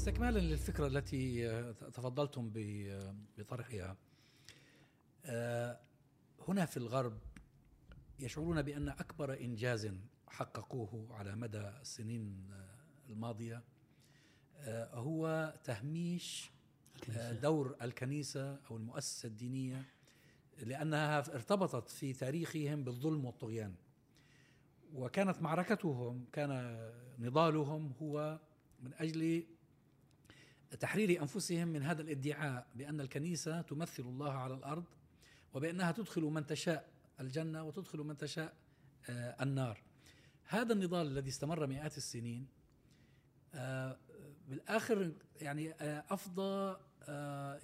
استكمالا للفكرة التي آه، تفضلتم آه، بطرحها. آه، هنا في الغرب يشعرون بأن أكبر إنجاز حققوه على مدى السنين الماضية هو تهميش دور الكنيسة أو المؤسسة الدينية لأنها ارتبطت في تاريخهم بالظلم والطغيان. وكانت معركتهم كان نضالهم هو من أجل تحرير أنفسهم من هذا الادعاء بأن الكنيسة تمثل الله على الأرض وبأنها تدخل من تشاء الجنة وتدخل من تشاء آه، النار. هذا النضال الذي استمر مئات السنين آه، بالآخر يعني آه، أفضى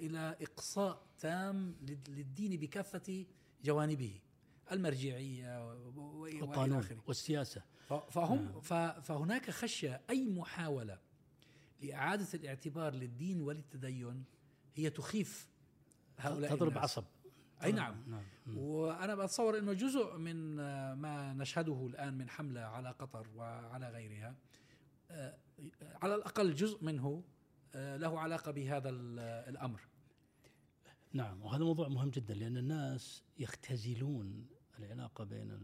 إلى إقصاء تام لل- للدين بكافة جوانبه المرجعية و- و- والى القانون آخره. والسياسة فهم ف- فهناك خشية أي محاولة لإعادة الاعتبار للدين وللتدين هي تخيف هؤلاء تضرب الناس. عصب. أي نعم. نعم. وأنا بتصور إنه جزء من ما نشهده الآن من حملة على قطر وعلى غيرها آه، على الأقل جزء منه آه، له علاقة بهذا ال- الأمر. نعم. وهذا موضوع مهم جدا لأن الناس يختزلون العلاقة بين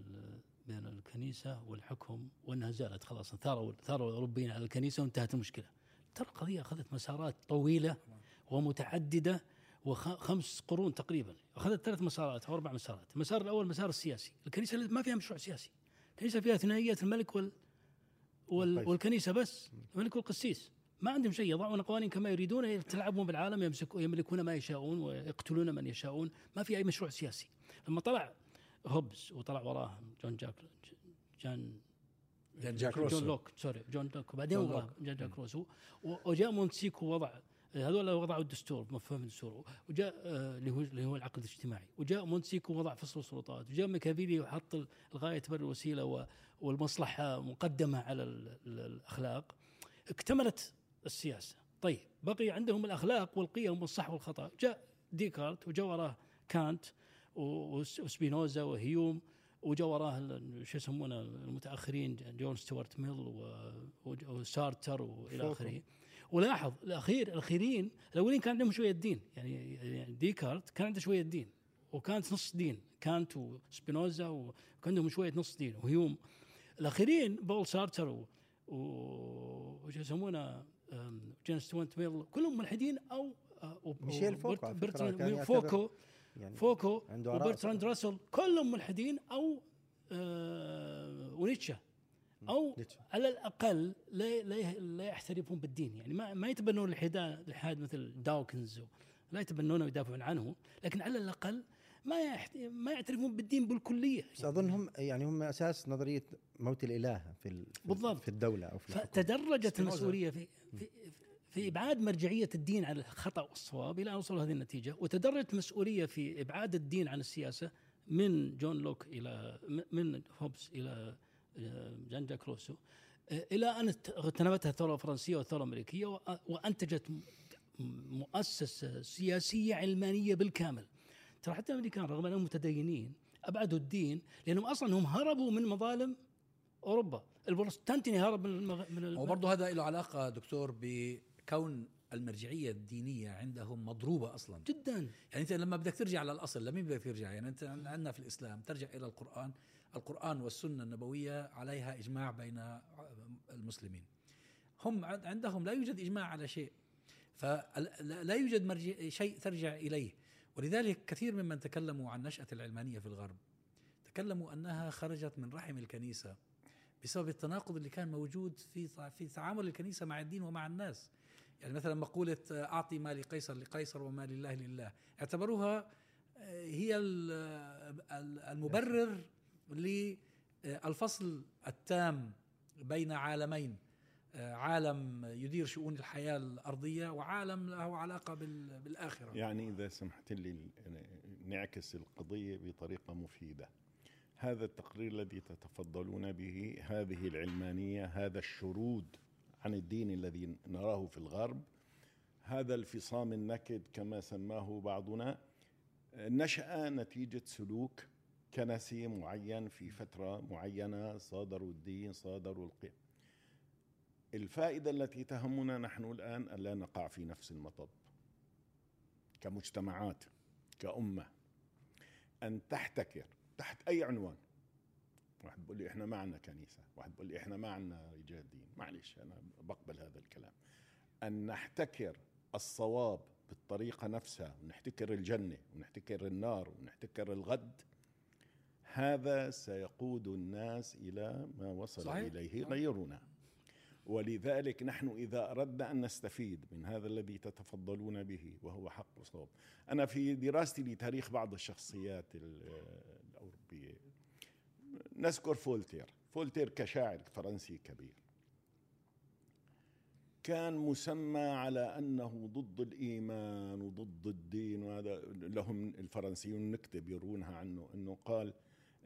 بين الكنيسة والحكم وإنها زالت خلاص ثاروا ثاروا الاوروبيين على الكنيسة وانتهت المشكلة. ترى القضية أخذت مسارات طويلة ومتعددة وخمس قرون تقريبا، أخذت ثلاث مسارات أو أربع مسارات، المسار الأول المسار السياسي، الكنيسة ما فيها مشروع سياسي. الكنيسة فيها ثنائيه الملك وال وال والقيس. والكنيسة بس. الملك والقسيس. ما عندهم شيء. يضعون قوانين كما يريدون. يتلاعبون بالعالم. يمسكوا يملكون ما يشاءون ويقتلون من يشاءون. ما في أي مشروع سياسي. لما طلع هوبز وطلع وراه جون جاك جان جاك روسو. جون لوك sorry جون لوك وبعدين جون وراه لوك. جان جاك روسو وجاء مونتسيكو وضع هذول وضعوا الدستور مفهوم الدستور. وجاء آه، اللي هو اللي هو العقد الاجتماعي. وجاء مونتسيكو وضع فصل السلطات. وجاء ميكافيلي وحط ال- الغاية تبرر الوسيلة والمصلحة مقدمة على ال- ال- الأخلاق. اكتملت السياسة. طيب بقي عندهم الأخلاق والقيم والصح والخطأ. جاء ديكارت وجاء وراه كانت وسبينوزا وهيوم. وجاء وراه شو يسمونه المتأخرين جون ستيوارت ميل وسارتر والى. آخره. ولاحظ الاخير الأخيرين الأولين كان عندهم شوية دين. يعني يعني ديكارت كان عنده شوية دين. وكانت نص دين. كانت وسبينوزا وكان عندهم شوية نص دين وهيوم. الأخيرين بول سارتر و وش يسمونه جون ستيوارت ميل كلهم ملحدين أو ميشيل فوكو يعتبر فوكو. يعني فوكو وبرتراند راسل كلهم ملحدين أو آه ونيتشه أو نيتشه. على الأقل لا لا لا يعترفون بالدين يعني ما ما يتبنون الالحاد الالحاد مثل داوكنز لا يتبنونه ويدافعون عنه لكن على الأقل ما يحت... ما يعترفون بالدين بالكلية بس أظنهم يعني هم أساس نظرية موت الإله في ال- في- بالضبط. في الدولة أو في. فتدرجت. المسؤولية في في في إبعاد مرجعية الدين عن الخطأ والصواب إلى أن وصلوا هذه النتيجة وتدرجت المسؤوليه في إبعاد الدين عن السياسة من جون لوك إلى من هوبس إلى آه، جان جاك روسو آه، إلى أن اغتنمتها الثورة الفرنسية والثورة الأمريكية وأ- وأنتجت مؤسسة سياسية علمانية بالكامل ترى حتى الأمريكان رغم أنهم متدينين أبعدوا الدين لأنهم أصلا هم هربوا من مظالم أوروبا البروتستانتي هرب من المغ... من. وبرضه هذا له علاقة دكتور بكون المرجعية الدينية عندهم مضروبة أصلا. جدا. يعني أنت لما بدك ترجع للاصل لمين بدك ترجع؟ يعني أنت عندنا في الإسلام ترجع إلى القرآن. القرآن والسنة النبوية عليها إجماع بين المسلمين. هم عند- عندهم لا يوجد إجماع على شيء. فلا يوجد مرجع شيء ترجع إليه. ولذلك كثير ممن تكلموا عن نشأة العلمانية في الغرب. تكلموا أنها خرجت من رحم الكنيسة بسبب التناقض اللي كان موجود في في تعامل الكنيسة مع الدين ومع الناس. يعني مثلا مقولة أعطي ما لقيصر لقيصر وما لله لله اعتبروها آه، هي ال- المبرر للفصل التام بين عالمين آه، عالم يدير شؤون الحياة الأرضية وعالم له علاقة بال- بالآخرة. يعني إذا سمحت لي نعكس القضية بطريقة مفيدة. هذا التقرير الذي تتفضلون به هذه العلمانية هذا الشرود عن الدين الذي نراه في الغرب. هذا الفصام النكد كما سماه بعضنا. نشأ نتيجة سلوك كنسي معين في فترة معينة صادروا الدين صادروا القيم الفائدة التي تهمنا نحن الآن أن لا نقع في نفس المطب. كمجتمعات كأمة. أن تحتكر تحت أي عنوان. واحد بيقول لي إحنا ما عندنا كنيسة واحد بيقول لي إحنا ما عندنا رجال دين. معلش أنا بقبل هذا الكلام. أن نحتكر الصواب بالطريقة نفسها ونحتكر الجنة ونحتكر النار ونحتكر الغد هذا سيقود الناس إلى ما وصل صحيح. إليه غيرنا. ولذلك نحن إذا أردنا أن نستفيد من هذا الذي تتفضلون به وهو حق وصواب أنا في دراستي لتاريخ بعض الشخصيات ال- الأوروبية. نذكر فولتير. فولتير كشاعر فرنسي كبير. كان مسمى على أنه ضد الإيمان وضد الدين وهذا لهم الفرنسيون نكت يروونها عنه إنه قال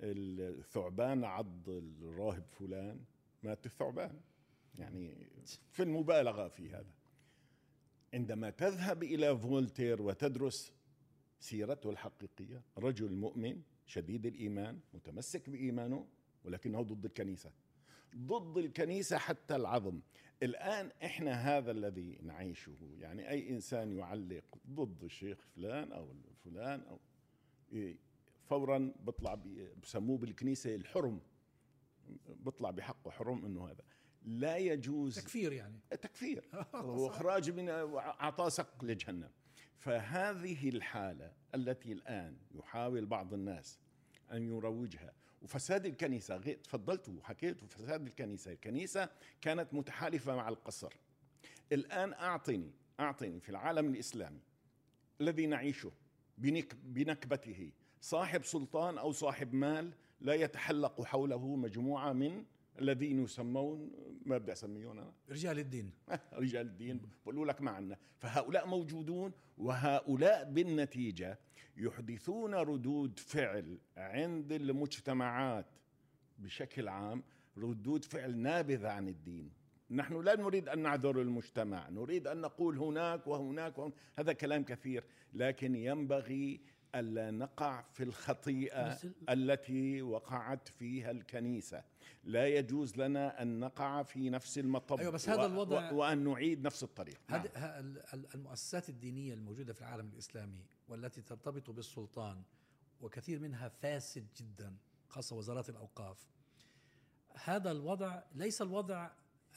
الثعبان عض الراهب فلان مات الثعبان. يعني في المبالغة في هذا. عندما تذهب إلى فولتير وتدرس سيرته الحقيقية رجل مؤمن شديد الإيمان متمسك بإيمانه ولكنه ضد الكنيسة. ضد الكنيسة حتى العظم. الآن إحنا هذا الذي نعيشه يعني أي إنسان يعلق ضد الشيخ فلان أو فلان أو إيه، فورا بيطلع بي- بسموه بالكنيسة الحرم. بيطلع بحقه حرم إنه هذا. لا يجوز تكفير يعني. تكفير. وإخراج من اعطاء سق لجهنم. فهذه الحالة التي الآن يحاول بعض الناس أن يروجها وفساد الكنيسة غير تفضلت وحكيت فساد الكنيسة. الكنيسة كانت متحالفة مع القصر. الآن اعطني أعطني في العالم الإسلامي الذي نعيشه بنك بنكبته صاحب سلطان أو صاحب مال لا يتحلق حوله مجموعة من الذين يسمون ما بدي أسميهم أنا. رجال الدين. رجال الدين. بقولوا لك ما عنا فهؤلاء موجودون وهؤلاء بالنتيجة يحدثون ردود فعل عند المجتمعات بشكل عام ردود فعل نابذة عن الدين. نحن لا نريد أن نعذر المجتمع. نريد أن نقول هناك وهناك, وهناك. هذا كلام كثير. لكن ينبغي ألا نقع في الخطيئة التي وقعت فيها الكنيسة. لا يجوز لنا أن نقع في نفس المطب أيوة، بس هذا و- الوضع- و- وأن نعيد نفس الطريق. نعم. هذه ه- ال- ال- المؤسسات الدينية الموجودة في العالم الإسلامي والتي ترتبط بالسلطان وكثير منها فاسد جدا خاصة وزارات الأوقاف هذا الوضع ليس الوضع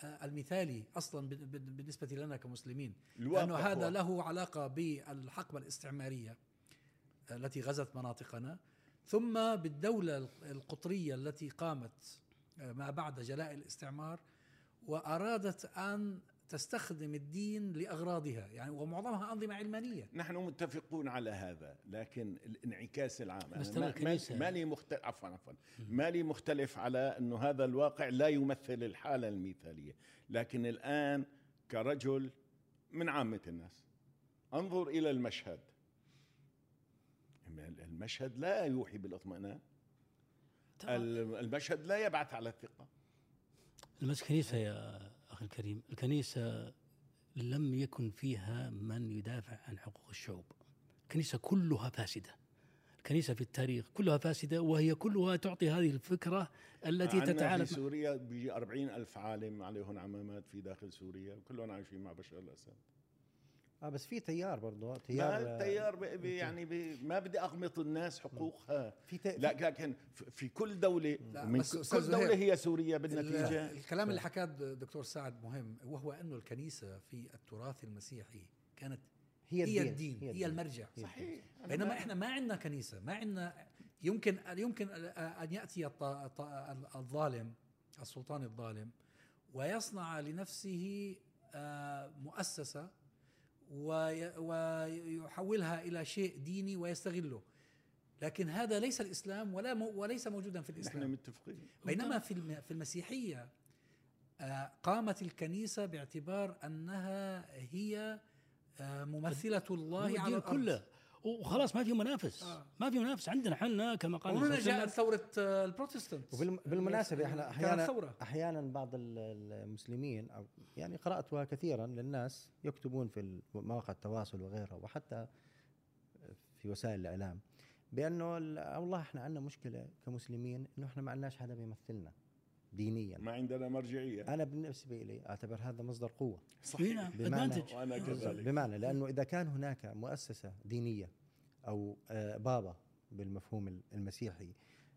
آه، المثالي أصلا بال- بال- بالنسبة لنا كمسلمين لأنه هذا له علاقة بالحقبة الاستعمارية. التي غزت مناطقنا ثم بالدولة القطرية التي قامت آه، ما بعد جلاء الاستعمار وأرادت أن تستخدم الدين لأغراضها يعني ومعظمها أنظمة علمانية. نحن متفقون على هذا لكن الانعكاس العام أنا ترى ما- الكنيسة- ما لي مختلف عفوا عفوا. ما لي مختلف على إنه هذا الواقع لا يمثل الحالة المثالية. لكن الآن كرجل من عامة الناس انظر إلى المشهد. المشهد لا يوحي بالاطمئنان. الم- المشهد لا يبعث على الثقة. المس كنيسة يا أخي الكريم الكنيسة لم يكن فيها من يدافع عن حقوق الشعوب. الكنيسة كلها فاسدة. الكنيسة في التاريخ كلها فاسدة وهي كلها تعطي هذه الفكرة التي تتعالى في سوريا بيجي 40 ألف عالم عليهم عمامات في داخل سوريا وكلهم عايشين مع بشار الأسد. آه بس في تيار برضه ما تيار التيار بي بي يعني بي ما بدي اغمط الناس حقوقها. في ت... لا لكن ف- في كل دولة من كل دولة زهير، هي سوريا ال- بالنتيجة. الكلام اللي حكاه دكتور سعد مهم وهو أنه الكنيسة في التراث المسيحي كانت هي هي الدين الدين هي, الدين. المرجع صحيح. بينما ما- إحنا ما عندنا كنيسة ما عندنا يمكن يمكن أن يأتي الط- الط- الظالم السلطان الظالم ويصنع لنفسه آه، مؤسسة ويحولها إلى شيء ديني ويستغله. لكن هذا ليس الإسلام ولا مو- وليس موجودا في نحن الاسلام متفقين. بينما في الم- في المسيحية آه، قامت الكنيسة باعتبار أنها هي آه، ممثلة الله على الأرض. كله وخلاص ما في منافس. آه. ما في منافس. عندنا حنا كما قال الله جاءت ثورة آه، البروتستانت وبالمناسبة إحنا كانت أحيانا أحيانا بعض ال- المسلمين أو يعني قرأتها كثيرا للناس يكتبون في مواقع التواصل وغيرها وحتى في وسائل الإعلام بأنه ال- والله إحنا عندنا مشكلة كمسلمين إنه إحنا ما عندناش حدا بيمثلنا. دينيا. ما عندنا مرجعية. أنا بالنسبة لي أعتبر هذا مصدر قوة. صحيح. بمعنى- وأنا كذلك. بمعنى لأنه إذا كان هناك مؤسسة دينية أو آه، بابا بالمفهوم المسيحي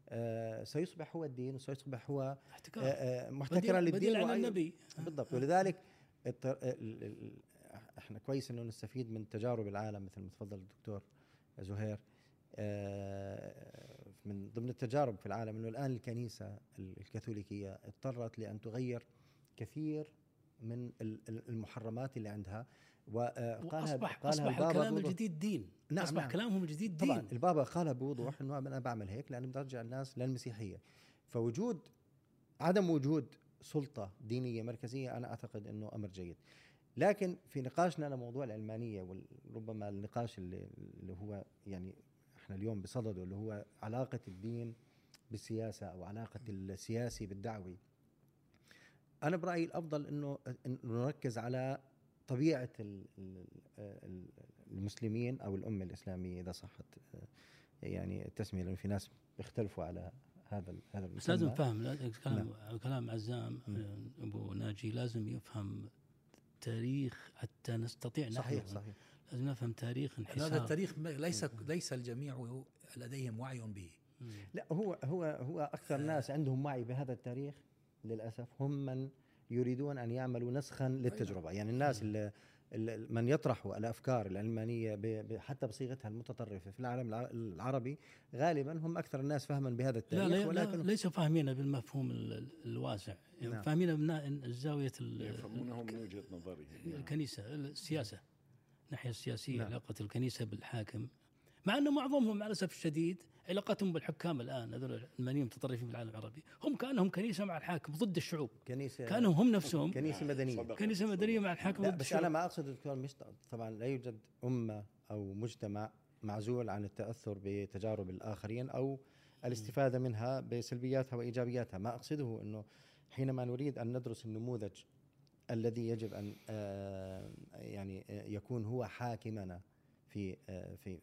آه، سيصبح هو الدين وسيصبح هو آه، محتكرا للدين بديل عن النبي. بالضبط. ولذلك. إحنا كويس إنه نستفيد من تجارب العالم مثل ما تفضل الدكتور زهير. من ضمن التجارب في العالم إنه الآن الكنيسة الكاثوليكية اضطرت لأن تغير كثير من ال- ال- المحرمات اللي عندها. وقالها واصبح قالها أصبح البابا الكلام الجديد دين. نعم، أصبح نعم. كلامهم الجديد طبعا دين. البابا قالها بوضوح إنه أنا بعمل هيك لأنه بدي أرجع الناس للمسيحية. فوجود عدم وجود سلطة دينية مركزية أنا أعتقد إنه أمر جيد. لكن في نقاشنا لموضوع العلمانيه وربما النقاش اللي, اللي هو يعني إحنا اليوم بصدده اللي هو علاقة الدين بالسياسة أو علاقة السياسي بالدعوي أنا برأيي الأفضل إنه نركز على طبيعة ال- ال- ال- المسلمين أو الأمة الإسلامية إذا صحت. يعني التسمية لأنه في ناس بيختلفوا على هذا هذا بس لازم. فهم لا- كلام نعم. كلام عزام أبو ناجي لازم يفهم تاريخ حتى نستطيع نحن. صحيح صحيح. لازم نفهم تاريخ هذا انحسار التاريخ ما- ليس ليس الجميع لديهم وعي به. لا هو هو هو أكثر ناس عندهم وعي بهذا التاريخ للأسف هم من يريدون أن يعملوا نسخا للتجربة. يعني الناس اللي من يطرحوا الأفكار العلمانية حتى بصيغتها المتطرفة في العالم الع- العربي غالبا هم أكثر الناس فهما بهذا لا, التاريخ لا, لا ولكن ليسوا فاهمينه بالمفهوم ال- ال- الواسع. يعني نعم. فاهمينه من الزاويه ال- يفهمونه من وجهة نظرهم. الكنيسة السياسة. الناحية السياسية نعم. علاقة الكنيسة بالحاكم مع انه معظمهم مع الاسف الشديد علاقتهم بالحكام الآن هذول العلمانيين المتطرفين في العالم العربي هم كأنهم كنيسة مع الحاكم ضد الشعوب. كنيسه كانوا هم نفسهم. كنيسة مدنية. صدق. كنيسة مدنية مع الحاكم ضد بس الشعوب. أنا ما أقصد دكتور مش طبعا لا يوجد أمة أو مجتمع معزول عن التأثر بتجارب الآخرين أو الاستفادة منها بسلبياتها وإيجابياتها. ما أقصده إنه حينما نريد أن ندرس النموذج الذي يجب أن آه، يعني آه، يكون هو حاكمنا في آه، في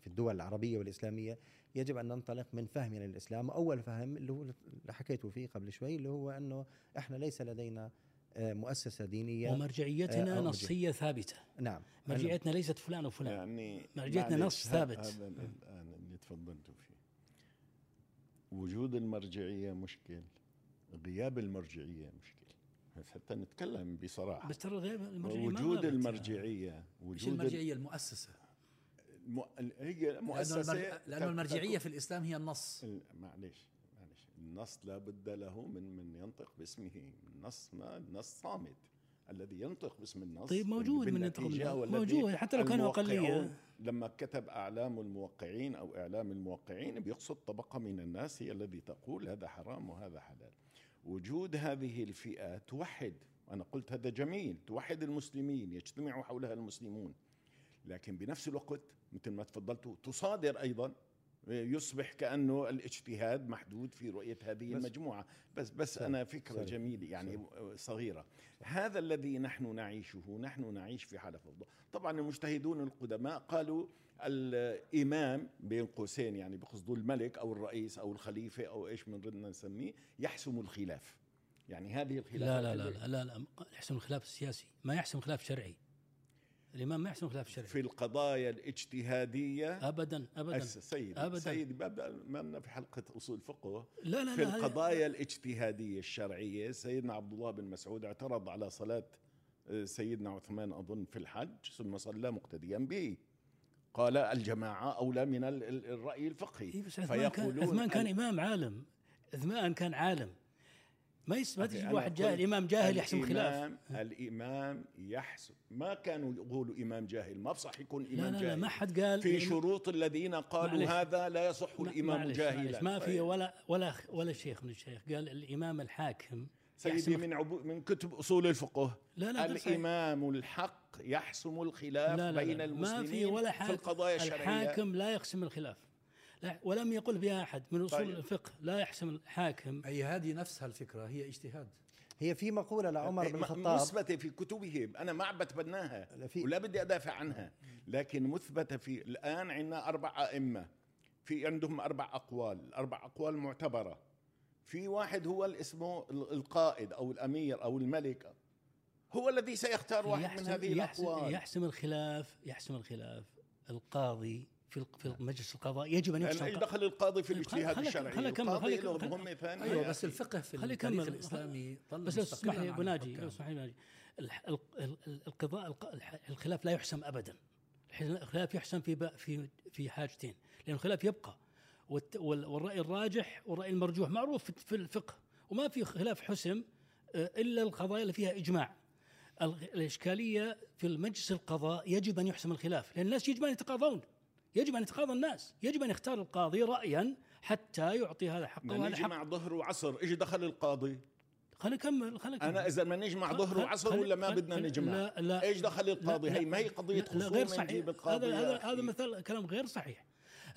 في الدول العربية والإسلامية. يجب أن ننطلق من فهمنا للإسلام. واول فهم اللي هو اللي حكيته فيه قبل شوي اللي هو أنه إحنا ليس لدينا مؤسسة دينية ومرجعيتنا أو نصية ثابتة. نعم. مرجعيتنا ليست فلان وفلان يعني مرجعيتنا نص ثابت. هذا الآن اللي تفضلتوا فيه. وجود المرجعية مشكل غياب المرجعية مشكل. حتى نتكلم بصراحة. بس ترى غير المرجعية وجود. المرجعية مش وجود المرجعية المؤسسة؟ الم... هي لأنه مؤسسة المر... لأنه المرجعية في الإسلام هي النص. ال- معلش معلش النص لا بد له من من ينطق باسمه. النص ما النص صامت. الذي ينطق باسم النص طيب موجود من ينطق موجود حتى لو كانوا أقلية. لما كتب أعلام الموقعين أو إعلام الموقعين بيقصد طبقة من الناس هي الذي تقول هذا حرام وهذا حلال. وجود هذه الفئة توحد. أنا قلت هذا جميل توحد المسلمين يجتمع حولها المسلمون. لكن بنفس الوقت مثل ما تفضلتوا تصادر أيضا يصبح كأنه الاجتهاد محدود في رؤية هذه بس- المجموعة. بس بس أنا فكره سوري، جميله يعني صغيرة. هذا الذي نحن نعيشه نحن نعيش في حالة فوضى. طبعا المجتهدون القدماء قالوا الإمام بين قوسين يعني بقصدوا الملك أو الرئيس أو الخليفة أو إيش من ردنا نسميه يحسم الخلاف. يعني هذه الخلاف لا لا لا لا لا, لا يحسم الخلاف السياسي. ما يحسم خلاف شرعي. الإمام ما يحسم خلاف شرعي. في القضايا الاجتهادية ابدا ابدا. سيدي أبداً. سيدي ما لنا في حلقة أصول فقه. لا لا في لا القضايا الاجتهادية الشرعية سيدنا عبد الله بن مسعود اعترض على صلاة آه، سيدنا عثمان أظن في الحج ثم صلى مقتديا به. قال الجماعة أولى من ال- ال- الرأي الفقهي. إيه بس عثمان كان عثمان كان إمام عالم. عثمان كان عالم. ما يس ما تجي واحد جاهل إمام جاهل يحسم خلاف. الإمام- الامام يحسم ما كانوا يقولوا إمام جاهل. ما بصح يكون لا إمام لا جاهل. لا ما حد قال في شروط الذين قالوا معلش. هذا لا يصح ما- الإمام معلش- جاهلا. معلش، ما في طيب. ولا ولا ولا شيخ من الشيخ. قال الإمام الحاكم سيدي من عبو من كتب أصول الفقه. لا لا الإمام الحق يحسم الخلاف لا لا بين لا. المسلمين ما في ولا حاكم في القضايا الشرعية. الحاكم لا يقسم الخلاف. لا ولم يقل بها أحد. من أصول طيب. الفقه لا يحسم الحاكم. أي هذه نفسها الفكرة هي اجتهاد. هي في مقولة لعمر بن الخطاب. مثبتة في كتبهم. أنا ما بتبناها ولا بدي أدافع عنها. لكن مثبتة في الآن عندنا أربع أئمة. في عندهم أربع أقوال. الاربع أقوال معتبرة. في واحد هو اللي اسمه ال- القائد أو الأمير أو الملك. هو الذي سيختار واحد من هذه يحسم, الأقوال. يحسم الخلاف يحسم الخلاف. القاضي في الق- في مجلس القضاء يجب أن يحسم يعني دخل القاضي في الاجتهاد الشرعي. القاضي خليك- له خليك- مهمه ثانية أيوه بس. الفقه في خلي التاريخ. الإسلامي ظل بس لو تسمح لي أبو ناجي تسمح لي القضاء الخلاف لا يحسم ابدا. الخلاف يحسم في في في حاجتين. لأن الخلاف يبقى. والرأي الراجح والرأي المرجوح معروف في- الفقه وما في خلاف حسم آه، إلا القضايا اللي فيها إجماع. ال- الإشكالية في المجلس القضاء يجب أن يحسم الخلاف لأن الناس يجب أن يتقاضون. يجب أن يتقاضى الناس. يجب أن يختار القاضي رايا حتى يعطي هذا حقه وهذا حق مع ظهر وعصر إيش دخل القاضي؟ خليني اكمل خليني أكمل. أنا إذا ما نجمع ظهر وعصر ولا ما بدنا نجمع لا لا إيش دخل القاضي؟ لا- هي ما هي قضية لا غير خصوم صحيح. هذا هذا مثال كلام غير صحيح.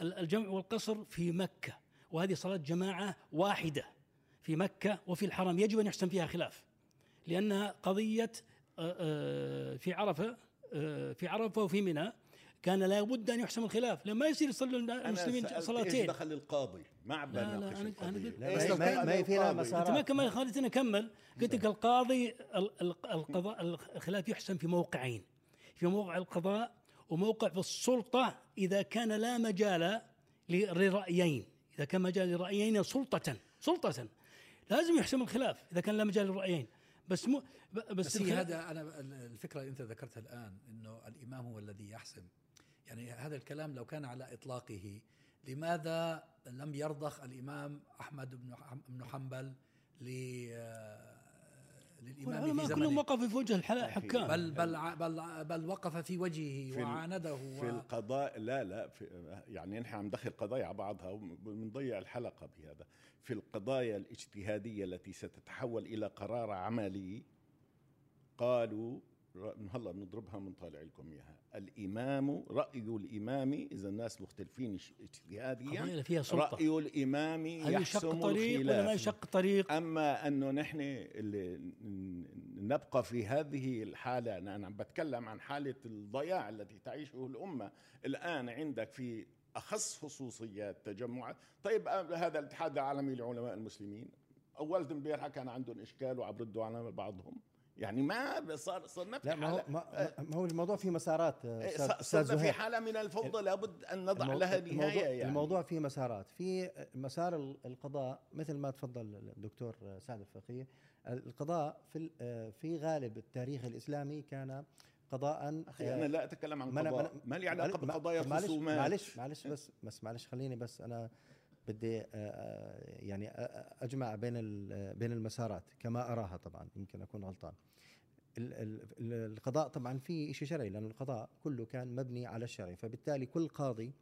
الجمع والقصر في مكة وهذه صلاة جماعة واحدة في مكة وفي الحرم. يجب أن يحسم فيها خلاف لأنها قضية آه، آه، في عرفة آه، في عرفة وفي منى. كان لا بد أن يحسم الخلاف لما يصير يصلوا أنا المسلمين سألت إيش صلاتين دخل القاضي؟ ما لا، لا، أنا- أنا لا، إيش ما- ما- القاضي؟ مسار. أنت ما كمل خليتني اكمل قلت لك القاضي ال- ال- القضاء الخلاف يحسم في موقعين في موقع القضاء وموقع في السلطة إذا كان لا مجال لرأيين. إذا كان مجال لرأيين سلطة سلطة. لازم يحسم الخلاف إذا كان لا مجال للرأيين بس مو بس, بس هذا أنا الفكرة اللي أنت ذكرتها الآن إنه الإمام هو الذي يحسم. يعني هذا الكلام لو كان على إطلاقه لماذا لم يرضخ الإمام أحمد بن حنبل ل للإمام في والعلماء كلهم زمنه. وقفوا في وجه الحكام بل بل بل بل وقف في وجهه في وعانده في و- القضاء لا لا في يعني نحن عم ندخل قضايا على بعضها وبنضيع الحلقة بهذا. في القضايا الاجتهادية التي ستتحول إلى قرار عملي قالوا هلا بنضربها بنطالع لكم إياها. الإمام رأي الإمام إذا الناس مختلفين اجتهاديا فيها سلطة. رأي الإمام هل يشق يحسم طريق ولا ما يشق طريق؟ أما أنه نحن اللي نبقى في هذه الحالة أنا عم بتكلم عن حالة الضياع التي تعيشه الأمة. الآن عندك في أخص خصوصيات تجمعات. طيب آه، هذا الاتحاد العالمي لعلماء المسلمين. أول امبارح كان عندهم إشكال وعم ردوا على بعضهم. يعني ما صار صار لا نفتح ما هو ما هو الموضوع فيه مسارات إيه، صار- أستاذ صرنا في حالة من الفوضى لابد أن نضع لها الموضوع, نهايه يعني. الموضوع فيه مسارات. في مسار ال- القضاء مثل ما تفضل الدكتور سعد الفقيه القضاء في في غالب التاريخ الإسلامي كان قضاء أخي أنا لا أتكلم عن قضاء. ما لي علاقة بقضايا خصومات معلش معلش بس بس معلش خليني بس أنا بدي آه، آه، يعني آه، أجمع بين ال- بين المسارات كما أراها طبعا يمكن أكون غلطان. ال- ال- ال- القضاء طبعا في شيء شرعي لأن القضاء كله كان مبني على الشرع فبالتالي كل قاضي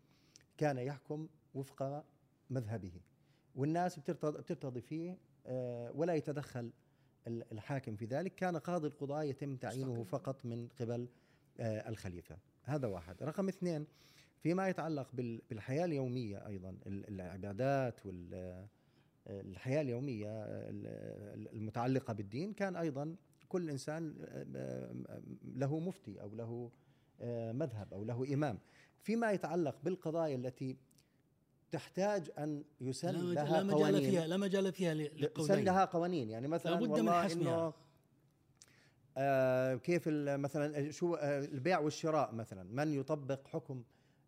كان يحكم وفق مذهبه. والناس بترتضي, بترتضي فيه ولا يتدخل ال- الحاكم في ذلك. كان قاضي القضاء يتم تعيينه. فقط من قبل الخليفة. هذا واحد. رقم اثنين فيما يتعلق بال- بالحياة اليومية أيضا ال- العبادات وال الحياة اليومية ال- المتعلقة بالدين كان أيضا كل إنسان له مفتي أو له مذهب أو له إمام. فيما يتعلق بالقضايا التي تحتاج أن يسن لا, لها لا مجال قوانين. فيها لا مجال فيها يسن لها قوانين. يعني مثلا لابد من والله حسمها. إنه آه كيف مثلا شو آه البيع والشراء مثلا من يطبق حكم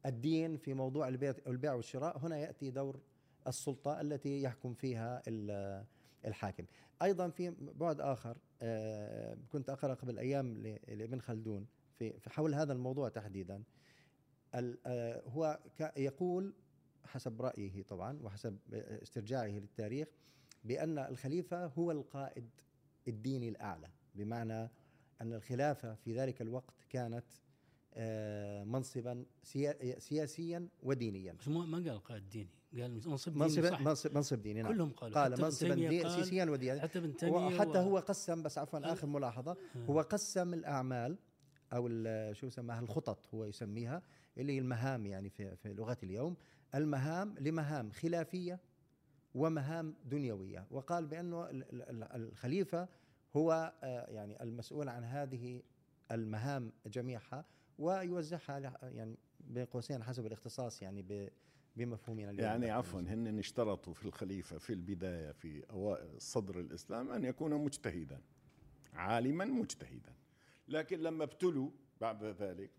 الدين في موضوع البيع والشراء هنا يأتي دور السلطة التي يحكم فيها ال- الحاكم. أيضا في بعد آخر آه كنت أقرأ قبل أيام لابن خلدون في حول هذا الموضوع تحديدا. آه هو يقول حسب رأيه طبعا وحسب استرجاعه للتاريخ بأن الخليفة هو القائد الديني الأعلى بمعنى أن الخلافة في ذلك الوقت كانت منصبا سيا- سياسيا ودينيا. بس ما قال قائد ديني قال منصب ديني منصب صح منصب منصب ديني نعم. كلهم قالوا. قال منصبا سياسيا ودينيا. حتى ابن وحتى و- هو قسم بس عفوا آخر ملاحظة هو قسم الأعمال أو شو يسمىها الخطط هو يسميها اللي هي المهام يعني في في لغة اليوم. المهام لمهام خلافية ومهام دنيوية. وقال بأنه ال- ال- ال- الخليفة هو آه، يعني المسؤول عن هذه المهام جميعها. ويوزعها على- يعني بين قوسين حسب الاختصاص يعني بمفهومنا اليوم يعني داخل عفوا. هن اشترطوا في الخليفة في البداية في أوائل صدر الإسلام أن يكون مجتهدا عالما مجتهدا لكن لما ابتلوا بعد ذلك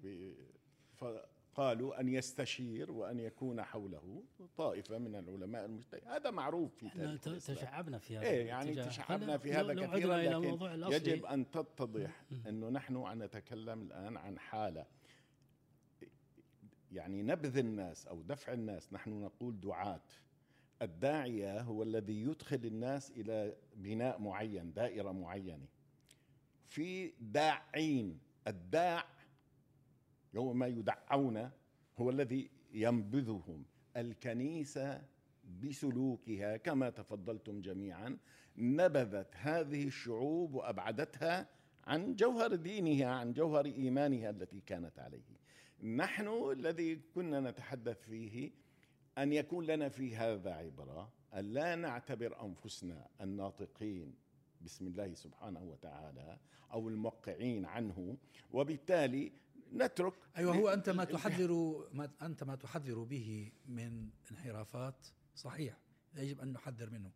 فقالوا أن يستشير وأن يكون حوله طائفة من العلماء المجتهدين. هذا معروف في تاريخ. تشعبنا في هذا إيه يعني. تشعبنا. في هذا كثيرا لكن يجب أن تتضح إنه نحن نتكلم الآن عن حالة يعني نبذ الناس أو دفع الناس نحن نقول دعاة. الداعية هو الذي يدخل الناس إلى بناء معين دائرة معينة. في داعين الداع هو ما يدعون هو الذي ينبذهم الكنيسة بسلوكها كما تفضلتم جميعا نبذت هذه الشعوب وأبعدتها عن جوهر دينها عن جوهر إيمانها التي كانت عليه. نحن الذي كنا نتحدث فيه أن يكون لنا في هذا عبرة أن لا نعتبر أنفسنا الناطقين بسم الله سبحانه وتعالى أو الموقعين عنه وبالتالي نترك أيوه هو أنت ما تحذر ما أنت ما تحذر به من انحرافات صحيح يجب أن نحذر منه.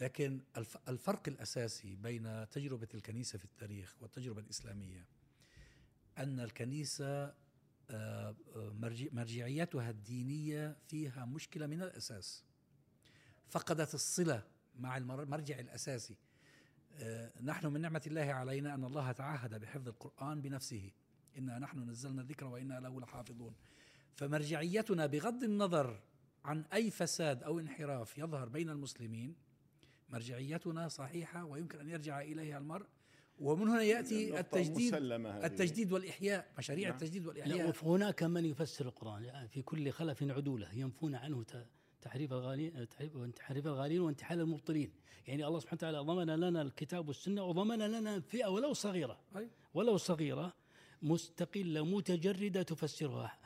لكن الف- الفرق الأساسي بين تجربة الكنيسة في التاريخ والتجربة الإسلامية أن الكنيسة آه، آه، مرجع- مرجعيتها الدينية فيها مشكلة من الأساس. فقدت الصلة مع المر- المرجع الأساسي. آه، نحن من نعمة الله علينا أن الله تعهد بحفظ القرآن بنفسه. إنا نحن نزلنا الذكر وإنا له لحافظون فمرجعيتنا بغض النظر عن أي فساد أو انحراف يظهر بين المسلمين مرجعيتنا صحيحة ويمكن أن يرجع إليها المرء ومن هنا يأتي التجديد. التجديد والإحياء مشاريع نعم. التجديد لا والإحياء وهناك من يفسر القرآن يعني في كل خلف عدولة ينفون عنه تحريف الغالين تحريف تحريف الغالين وانتحال المبطلين يعني الله سبحانه وتعالى ضمن لنا الكتاب والسنة وضمن لنا فئة ولو صغيرة أي. ولو صغيرة مستقلة متجردة تفسرها.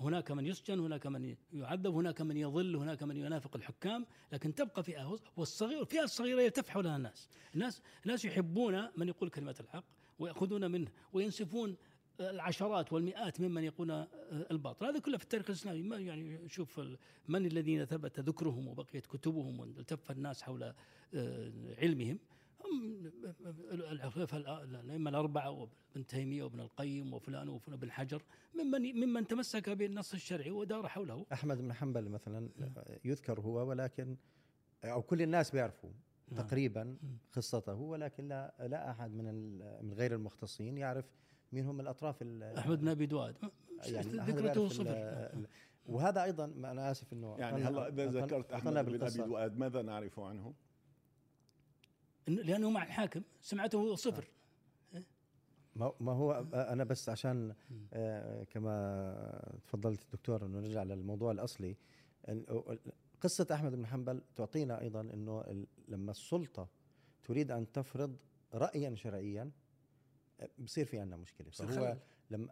هناك من يسجن هناك من يعذب هناك من يضل هناك من ينافق الحكام لكن تبقى فئة والصغير الفئة الصغيرة يلتف حولها الناس. الناس الناس يحبون من يقول كلمة الحق ويأخذون منه وينسفون العشرات والمئات ممن يقولون الباطل. هذا كله في التاريخ الإسلامي. ما يعني شوف من الذين ثبت ذكرهم وبقيت كتبهم والتف الناس حول آه، علمهم؟ الأ- الأئمة الأربعة وابن تيمية وابن القيم وفلان وفلان بن حجر ممن ممن تمسك بالنص الشرعي ودار حوله أحمد بن حنبل مثلا يذكر هو ولكن أو كل الناس بيعرفوا نعم. تقريبا قصته ولكن لا لا أحد من ال- من غير المختصين يعرف مين هم الأطراف ال- أحمد بن أبي دواد يعني ذكرته صفر وهذا أيضا أنا آسف انه يعني هلا إذا ذكرت أحمد بن أبي. دؤاد ماذا نعرف عنه؟ لأنه مع الحاكم سمعته صفر. ما ما هو أنا بس عشان آه، كما تفضلت الدكتور إنه نرجع للموضوع الأصلي قصة أحمد بن حنبل تعطينا أيضا إنه لما السلطة تريد أن تفرض رايا شرعيا آه، بصير في عندنا مشكلة. فهو. لما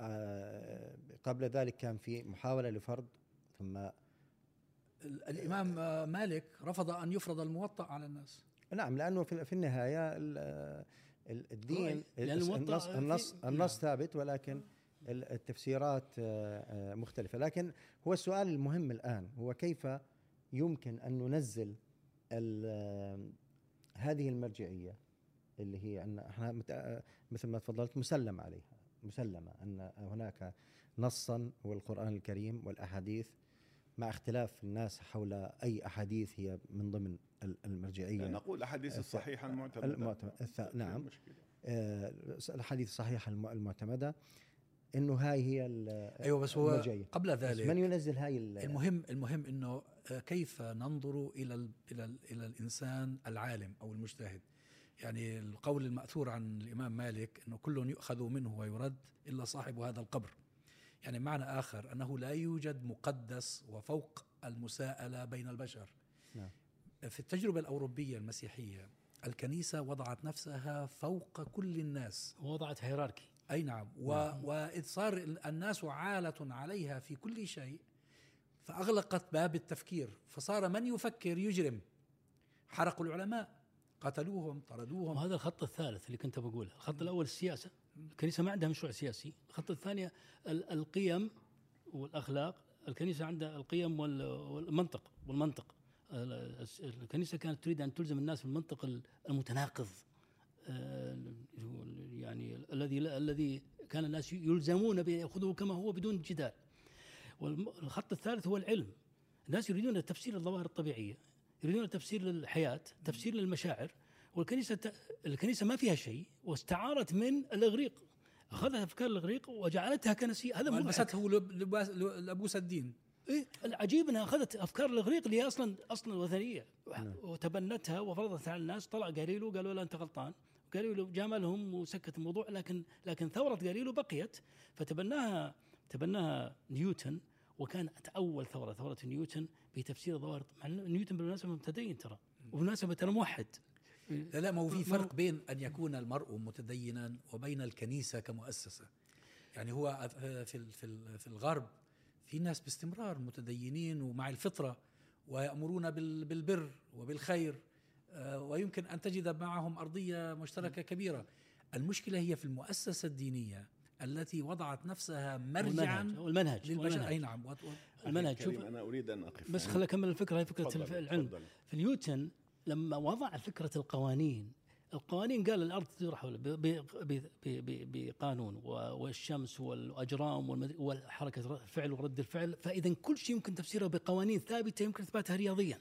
آه، قبل ذلك كان في محاولة لفرض ثم ال- الإمام مالك رفض أن يفرض الموطأ على الناس. نعم لأنه في في النهاية ال- ال- الدين النص النص نعم. النص ثابت ولكن ال- التفسيرات آه، آه، مختلفة لكن هو السؤال المهم الآن هو كيف يمكن أن ننزل هذه المرجعية اللي هي أن إحنا آه، مثل ما تفضلت مسلم عليها مسلمة أن هناك نصا هو القران الكريم والأحاديث مع اختلاف الناس حول أي أحاديث هي من ضمن ال- المرجعية. نقول الأحاديث الث- الصحيحة المعتمدة. المعتمد الث- نعم. آه، الأحاديث الصحيحة الم- المعتمدة. إنه هاي هي ال- أيوه بس هو المرجعية. قبل بس من ذلك ينزل هاي ال- المهم المهم إنه كيف ننظر إلى ال إلى ال إلى الإنسان العالم أو المجتهد؟ يعني القول المأثور عن الإمام مالك إنه كل يؤخذ منه ويرد إلا صاحب هذا القبر. يعني معنى آخر أنه لا يوجد مقدس وفوق المساءلة بين البشر. نعم. في التجربة الأوروبية المسيحية الكنيسة وضعت نفسها فوق كل الناس. وضعت هيراركي أي نعم. و... وإذ صار الناس عالة عليها في كل شيء فأغلقت باب التفكير. فصار من يفكر يجرم. حرقوا العلماء. قتلوهم طردوهم. وهذا الخط الثالث اللي كنت بقوله. الخط الأول السياسة. الكنيسة ما عندها مشروع سياسي. الخط الثاني ال- القيم والأخلاق. الكنيسة عندها القيم وال- والمنطق والمنطق. ال- الكنيسة كانت تريد أن تلزم الناس بالمنطق المتناقض. آه، يعني الذي الذي كان الناس يلزمون بأن يأخذوه كما هو بدون جدال. والخط الثالث هو العلم. الناس يريدون تفسير الظواهر الطبيعية يريدون تفسير للحياة تفسير للمشاعر. والكنيسة ت- الكنيسة ما فيها شيء واستعارت من الإغريق. اخذت أفكار الإغريق وجعلتها كنسية. هذا مو والبسته لب- لباس- لابوس الدين إيه العجيب إنها أخذت أفكار الإغريق اللي أصلا أصلا وثنية. وتبنتها وفرضتها على الناس. طلع قاليلو قالوا له أنت غلطان. قاليلو جاملهم وسكت الموضوع لكن لكن ثورة قاليلو بقيت. فتبناها تبناها نيوتن. وكانت أول ثورة ثورة نيوتن بتفسير الظواهر نيوتن بالمناسبة متدين ترى. وبالمناسبة ترى موحد. لا لا ما هو في فرق بين أن يكون المرء متدينا وبين الكنيسة كمؤسسة. يعني هو في ال- في ال- في الغرب في ناس باستمرار متدينين ومع الفطرة ويأمرون بال- بالبر وبالخير آه، ويمكن أن تجد معهم أرضية مشتركة كبيرة. المشكلة هي في المؤسسة الدينية التي وضعت نفسها مرجعا والمنهج والمنهج, للبشر. أي نعم المنهج شوف أنا أريد أن أقف بس خليني أكمل الفكرة هي فكرة تفضل، العلم. تفضل. في نيوتن لما وضع فكرة القوانين القوانين قال الأرض تدور حول بقانون والشمس والأجرام والحركة الفعل ورد الفعل فإذا كل شيء يمكن تفسيره بقوانين ثابتة يمكن إثباتها رياضيا.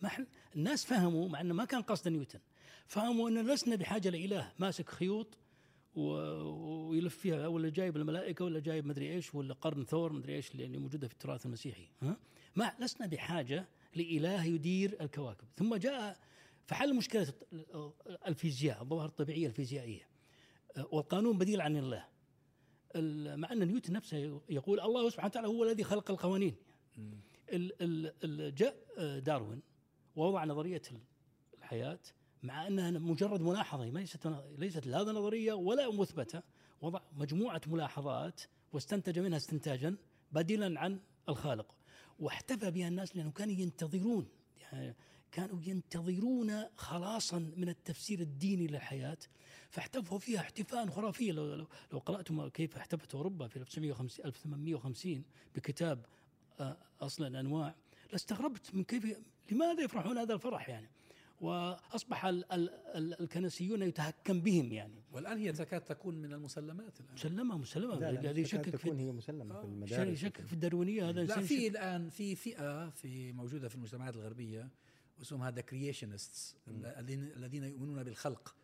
ما الناس فهموا مع إنه ما كان قصد نيوتن فهموا ان لسنا بحاجة لإله ماسك خيوط ويلف فيها ولا جايب الملائكة ولا جايب مدري إيش ولا قرن ثور مدري إيش اللي موجودة في التراث المسيحي ها؟ ما لسنا بحاجة لإله يدير الكواكب. ثم جاء فحل مشكلة الفيزياء الظواهر الطبيعية الفيزيائية. والقانون بديل عن الله. ال- مع أن نيوتن نفسه يقول الله سبحانه وتعالى هو الذي خلق القوانين. ال- ال- ال- جاء داروين ووضع نظرية الحياة مع أنها مجرد ملاحظة هي ليست ليست لا نظرية ولا مثبتة. وضع مجموعة ملاحظات واستنتج منها استنتاجا بديلا عن الخالق. واحتفى بها الناس لانهم كانوا ينتظرون يعني كانوا ينتظرون خلاصا من التفسير الديني للحياة فاحتفوا فيها احتفاء خرافيا لو, لو, لو قرأتم كيف احتفت أوروبا في 1950 1850 بكتاب آه، اصل الانواع لاستغربت من كيف لماذا يفرحون هذا الفرح يعني؟ وأصبح ال ال ال الكنسيون يتهكم بهم يعني. والآن هي تكاد تكون من المسلمات الآن. مسلمة مسلمة. لا لا يشكك تكون في هي مسلمة في شيء المدارس يشكك في الداروينيه هذا لا في الآن في فئة في موجودة في المجتمعات الغربية اسمها the creationists الذين الذين يؤمنون بالخلق.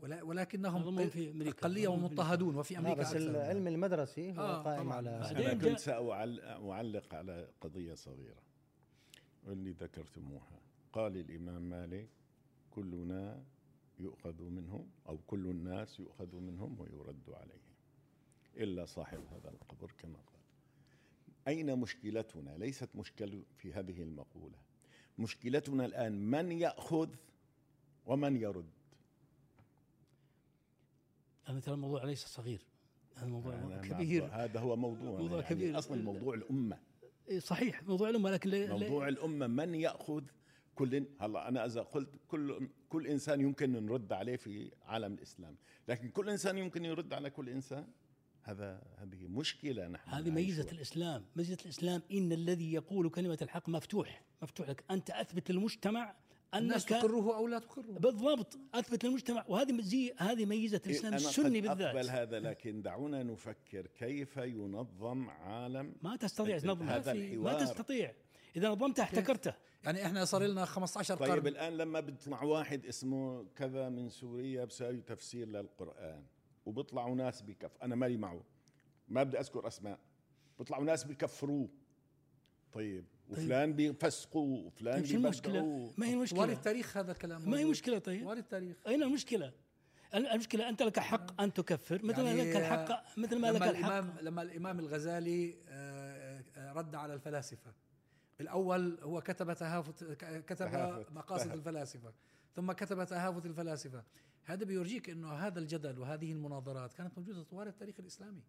ولا ولكنهم في أظنهم في مضطهدون وفي آه أمريكا بس. العلم المدرسي هو آه، قائم. على جاء- كنت سأعلق على قضية صغيرة واللي ذكرتموها. قال الإمام مالك كلنا يؤخذ منه أو كل الناس يؤخذ منهم ويرد عليهم. إلا صاحب هذا القبر كما قال. أين مشكلتنا؟ ليست مشكلة في هذه المقولة. مشكلتنا الآن من يأخذ ومن يرد. هذا ترى الموضوع ليس صغير. هذا موضوع أنا مع- كبير. هذا هو موضوع. موضوع يعني كبير. أصلا موضوع الأمة. إيه، صحيح موضوع الأمة لكن موضوع الأمة من يأخذ كل هلا أنا إذا قلت كل كل إنسان يمكن نرد عليه في عالم الإسلام. لكن كل إنسان يمكن يرد على كل إنسان؟ هذا هذه مشكلة نحن هذه ميزة. الإسلام. ميزة الإسلام إن الذي يقول كلمة الحق مفتوح. مفتوح لك. أنت أثبت للمجتمع الناس انك تقره أو لا تقره. بالضبط. أثبت للمجتمع. وهذه زي هذه ميزة الإسلام إيه، السني بالذات. هذا لكن دعونا نفكر كيف ينظم عالم ما تستطيع هذا تنظم. ما, في الحوار. ما تستطيع. إذا نظمته احتكرته. يعني إحنا صار لنا 15 طيب قرن الآن لما بيطلع واحد اسمه كذا من سوريا بساوي تفسير للقرآن وبيطلعوا ناس بكف أنا مالي معه ما بدي أذكر أسماء بيطلعوا ناس بكفروه طيب وفلان بيفسقوه وفلان طيب شو المشكلة؟ بيبدعوه ما هي وارد المشكلة؟ التاريخ هذا الكلام ما هي. مشكله طيب؟ وارد التاريخ اين المشكلة؟ المشكلة أنت لك حق أن تكفر مثل ما يعني لك الحق مثل ما لك لما الحق الامام لما الإمام الغزالي آه، آه، رد على الفلاسفة بالاول هو كتب تهافت ك- كتب تهافت. مقاصد تهافت. الفلاسفة ثم كتب تهافت الفلاسفة هذا بيورجيك إنه هذا الجدل وهذه المناظرات كانت موجودة طوال التاريخ الإسلامي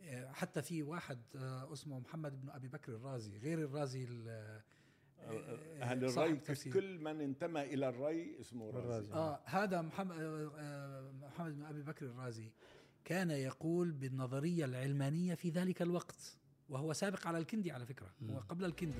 آه، حتى في واحد آه، اسمه محمد بن أبي بكر الرازي غير الرازي ال- أهل تفسير. كل من انتمى إلى الري اسمه رازي الرازي. آه هذا محمد آه، آه، محمد بن أبي بكر الرازي كان يقول بالنظرية العلمانية في ذلك الوقت وهو سابق على الكندي على فكرة هو. قبل الكندي